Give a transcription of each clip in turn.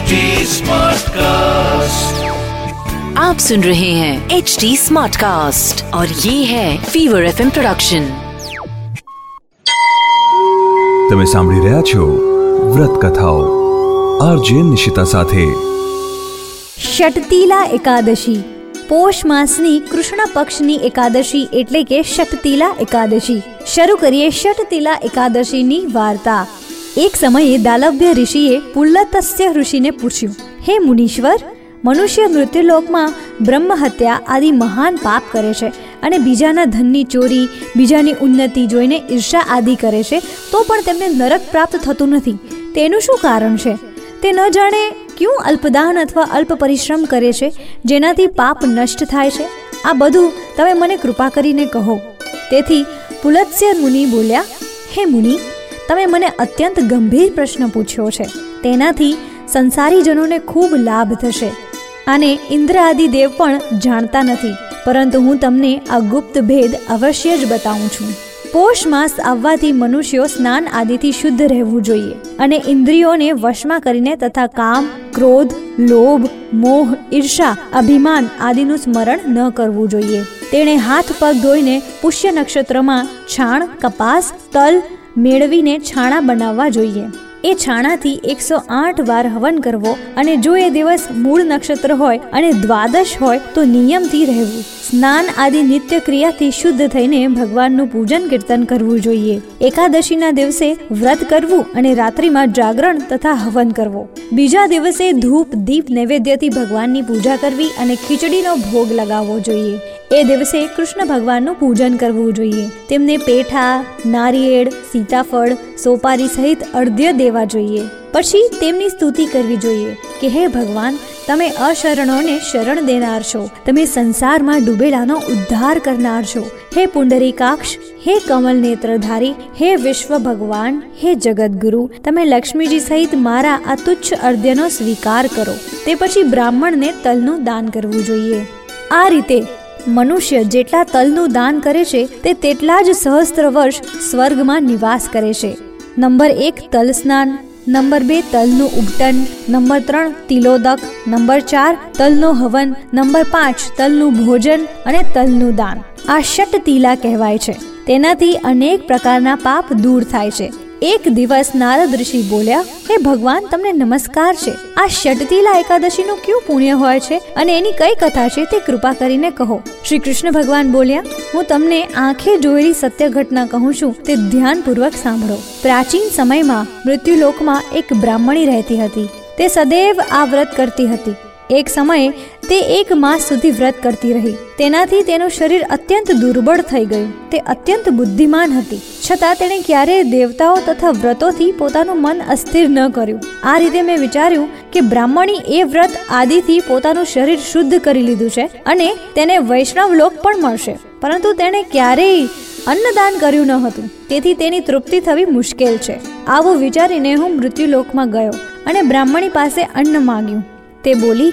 HD Smartcast. आप सुन रहे हैं एच डी स्मार्ट कास्ट और ये है फीवर एफ प्रोडक्शन તમે સાંભળી રહ્યા છો વ્રત કથાઓ આરજે નિશિતા સાથે શટતીલા એકાદશી પોષ માસની કૃષ્ણ પક્ષની એકાદશી એટલે કે શટતીલા એકાદશી શરૂ કરીએ શટતીલા એકાદશીની વાર્તા એક સમયે દાલભ્ય ઋષિએ પુલ્લતસ્ય ઋષિને પૂછ્યું, હે મુનીશ્વર, મનુષ્ય મૃત્યુલોકમાં બ્રહ્મ હત્યા આદિ મહાન પાપ કરે છે અને બીજાના ધનની ચોરી, બીજાની ઉન્નતિ જોઈને ઈર્ષા આદિ કરે છે, તો પણ તેમને નરક પ્રાપ્ત થતું નથી. તેનું શું કારણ છે? તે ન જાણે ક્યું અલ્પદાન અથવા અલ્પ પરિશ્રમ કરે છે, જેનાથી પાપ નષ્ટ થાય છે? આ બધું તમે મને કૃપા કરીને કહો. તેથી પુલત્સ્ય મુનિ બોલ્યા, હે મુનિ તમે મને અત્યંત ગંભીર પ્રશ્ન પૂછ્યો છે. તેનાથી સંસારીજનોને ખૂબ લાભ થશે. અને ઇન્દ્ર આદિ દેવ પણ જાણતા નથી. પરંતુ હું તમને આ ગુપ્ત ભેદ અવશ્ય જ બતાવું છું. પોષ માસ આવવાથી મનુષ્યો સ્નાન આદિથી શુદ્ધ રહેવું જોઈએ અને ઇન્દ્રિયોને વશમાં કરીને તથા કામ, ક્રોધ, લોભ, મોહ, ઈર્ષા, અભિમાન આદિનું સ્મરણ ન કરવું જોઈએ. તેણે હાથ પગ ધોઈને પુષ્ય નક્ષત્રમાં છાણ, કપાસ, તલ મેળવીને છાણા બનાવવા જોઈએ. એ છાણાથી એકસો આઠ વાર હવન કરવો અને જો એ દિવસ મૂળ નક્ષત્ર હોય અને દ્વાદશ હોય, તો નિયમથી રહેવું. સ્નાન આદિ નિત્ય ક્રિયાથી શુદ્ધ થઈને ભગવાનનું પૂજન કીર્તન કરવું જોઈએ. એકાદશીના દિવસે વ્રત કરવું અને રાત્રિમાં જાગરણ તથા હવન કરવો. બીજા દિવસે ધૂપ, દીપ, નૈવેદ્યથી ભગવાનની પૂજા કરવી અને ખીચડીનો ભોગ લગાવવો જોઈએ. એ દિવસે કૃષ્ણ ભગવાનનું પૂજન કરવું જોઈએ. તેમને પેઠા, નારિયેળ, સીતાફળ સોપારી સહિત અર્ધ્ય દેવા જોઈએ. પછી તેમની સ્તુતિ કરવી જોઈએ કે, હે ભગવાન, તમે અશરણોને શરણ દેનાર છો. તમે સંસારમાં ડૂબેલાનો ઉદ્ધાર કરનાર છો. હે પુંડરીકાક્ષ, હે કમલ નેત્રધારી, હે વિશ્વ ભગવાન, હે જગદગુરુ, તમે લક્ષ્મીજી સહિત મારા આ તુચ્છ અર્ધ્યનો સ્વીકાર કરો. તે પછી બ્રાહ્મણને તલનું દાન કરવું જોઈએ. આ રીતે મનુષ્ય જેટલા તલનું દાન કરે છે, તે તેટલા જ સહસ્ત્ર વર્ષ સ્વર્ગમાં નિવાસ કરે છે. નંબર એક તલ સ્નાન નંબર બે તલનું ઉગટન, નંબર ત્રણ તિલોદક, નંબર ચાર તલનો હવન, નંબર પાંચ તલનું ભોજન અને તલનું દાન. આ શટ તિલા કહેવાય છે. તેનાથી અનેક પ્રકારના પાપ દૂર થાય છે. એક દિવસ નારદ ઋષિ બોલ્યા, હે ભગવાન, તમને નમસ્કાર છે. આ ષટતીલા એકાદશીનું કયું પુણ્ય હોય છે? અને એની કઈ કથા છે તે કૃપા કરીને કહો. શ્રી કૃષ્ણ ભગવાન બોલ્યા, હું તમને આંખે જોયેલી સત્ય ઘટના કહું છું. તે ધ્યાનપૂર્વક સાંભળો. પ્રાચીન સમયમાં મૃત્યુલોકમાં એક બ્રાહ્મણી રહેતી હતી. તે સદૈવ આ વ્રત કરતી હતી. એક સમયે તે એક માસ સુધી વ્રત કરતી રહી. તેનાથી તેનું શરીર અત્યંત દુર્બળ થઈ ગયું. તે અત્યંત બુદ્ધિમાન હતી. છતાં તેણે ક્યારેય દેવતાઓ તથા વ્રતોથી પોતાનું મન અસ્થિર ન કર્યું. આ રીતે મેં વિચાર્યું કે બ્રાહ્મણી એ વ્રત આદિથી પોતાનું શરીર શુદ્ધ કરી લીધું છે અને તેને વૈષ્ણવ લોક પણ મળશે. પરંતુ તેણે ક્યારેય અન્નદાન કર્યું ન હતું. તેથી તેની તૃપ્તિ થવી મુશ્કેલ છે. આવું વિચારીને હું મૃત્યુલોકમાં ગયો અને બ્રાહ્મણી પાસે અન્ન માંગ્યું. તે બોલી,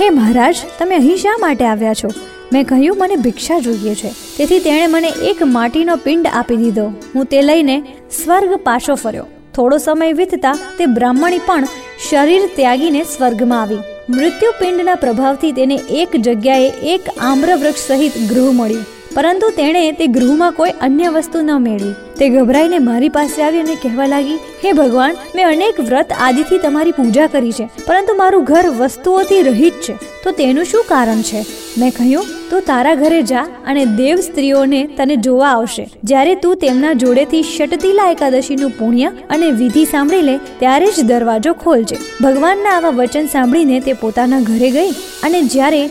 હે મહારાજ, તમે અહીં શા માટે આવ્યા છો? મેં કહ્યું, મને ભિક્ષા જોઈએ છે. તેથી તેણે મને એક માટીનો પિંડ આપી દીધો. હું તે લઈને સ્વર્ગ પાછો ફર્યો. થોડો સમય વીતતા તે બ્રાહ્મણી પણ શરીર ત્યાગીને સ્વર્ગમાં આવી. મૃત્યુ પિંડના પ્રભાવથી તેને એક જગ્યાએ એક આમ્રવૃક્ષ સહિત ગૃહ મળ્યું. પરંતુ તેણે તે ગૃહમાં કોઈ અન્ય વસ્તુ ન મેળવી. તે ગભરાઈને મારી પાસે આવી અને કહેવા લાગી, હે ભગવાન, મેં અનેક વ્રત આદિથી તમારી પૂજા કરી છે, પરંતુ મારું ઘર વસ્તુઓથી રહિત છે, તો તેનું શું કારણ છે? મેં કહ્યું, તું તારા ઘરે જા અને દેવ સ્ત્રીઓને તને જોવા આવશે. જ્યારે તું તેમના જોડેથી શટતીલા એકાદશીનું પુણ્ય અને વિધિ સાંભળી લે, ત્યારે જ દરવાજો ખોલજે. ભગવાનના આવા વચન સાંભળીને તે પોતાના ઘરે ગઈ અને જ્યારે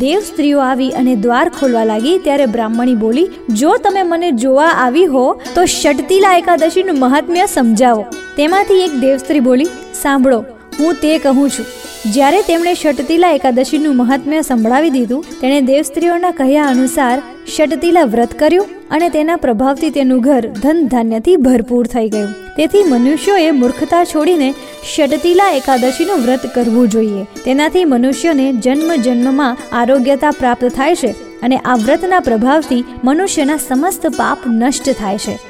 દેવ સ્ત્રીઓ આવી અને દ્વાર ખોલવા લાગી, ત્યારે બ્રાહ્મણી બોલી, જો તમે મને જોવા આવી હો, તો ષટતીલા એકાદશીનું મહાત્મ્ય સમજાવો. તેમાંથી એક દેવસ્ત્રી બોલી, સાંભળો, હું તે કહું છું. જ્યારે તેમણે ષટતીલા એકાદશીનું મહાત્મ્ય સંભળાવી દીધું, તેણે દેવસ્ત્રીઓના કહ્યા અનુસાર ષટતીલા વ્રત કર્યું અને તેના પ્રભાવથી તેનું ઘર ધન ધાન્યથી ભરપૂર થઈ ગયું. તેથી મનુષ્યોએ મૂર્ખતા છોડીને ષટતીલા એકાદશીનું વ્રત કરવું જોઈએ. તેનાથી મનુષ્યને જન્મ જન્મમાં આરોગ્યતા પ્રાપ્ત થાય છે અને આ વ્રતના પ્રભાવથી મનુષ્યના સમસ્ત પાપ નષ્ટ થાય છે.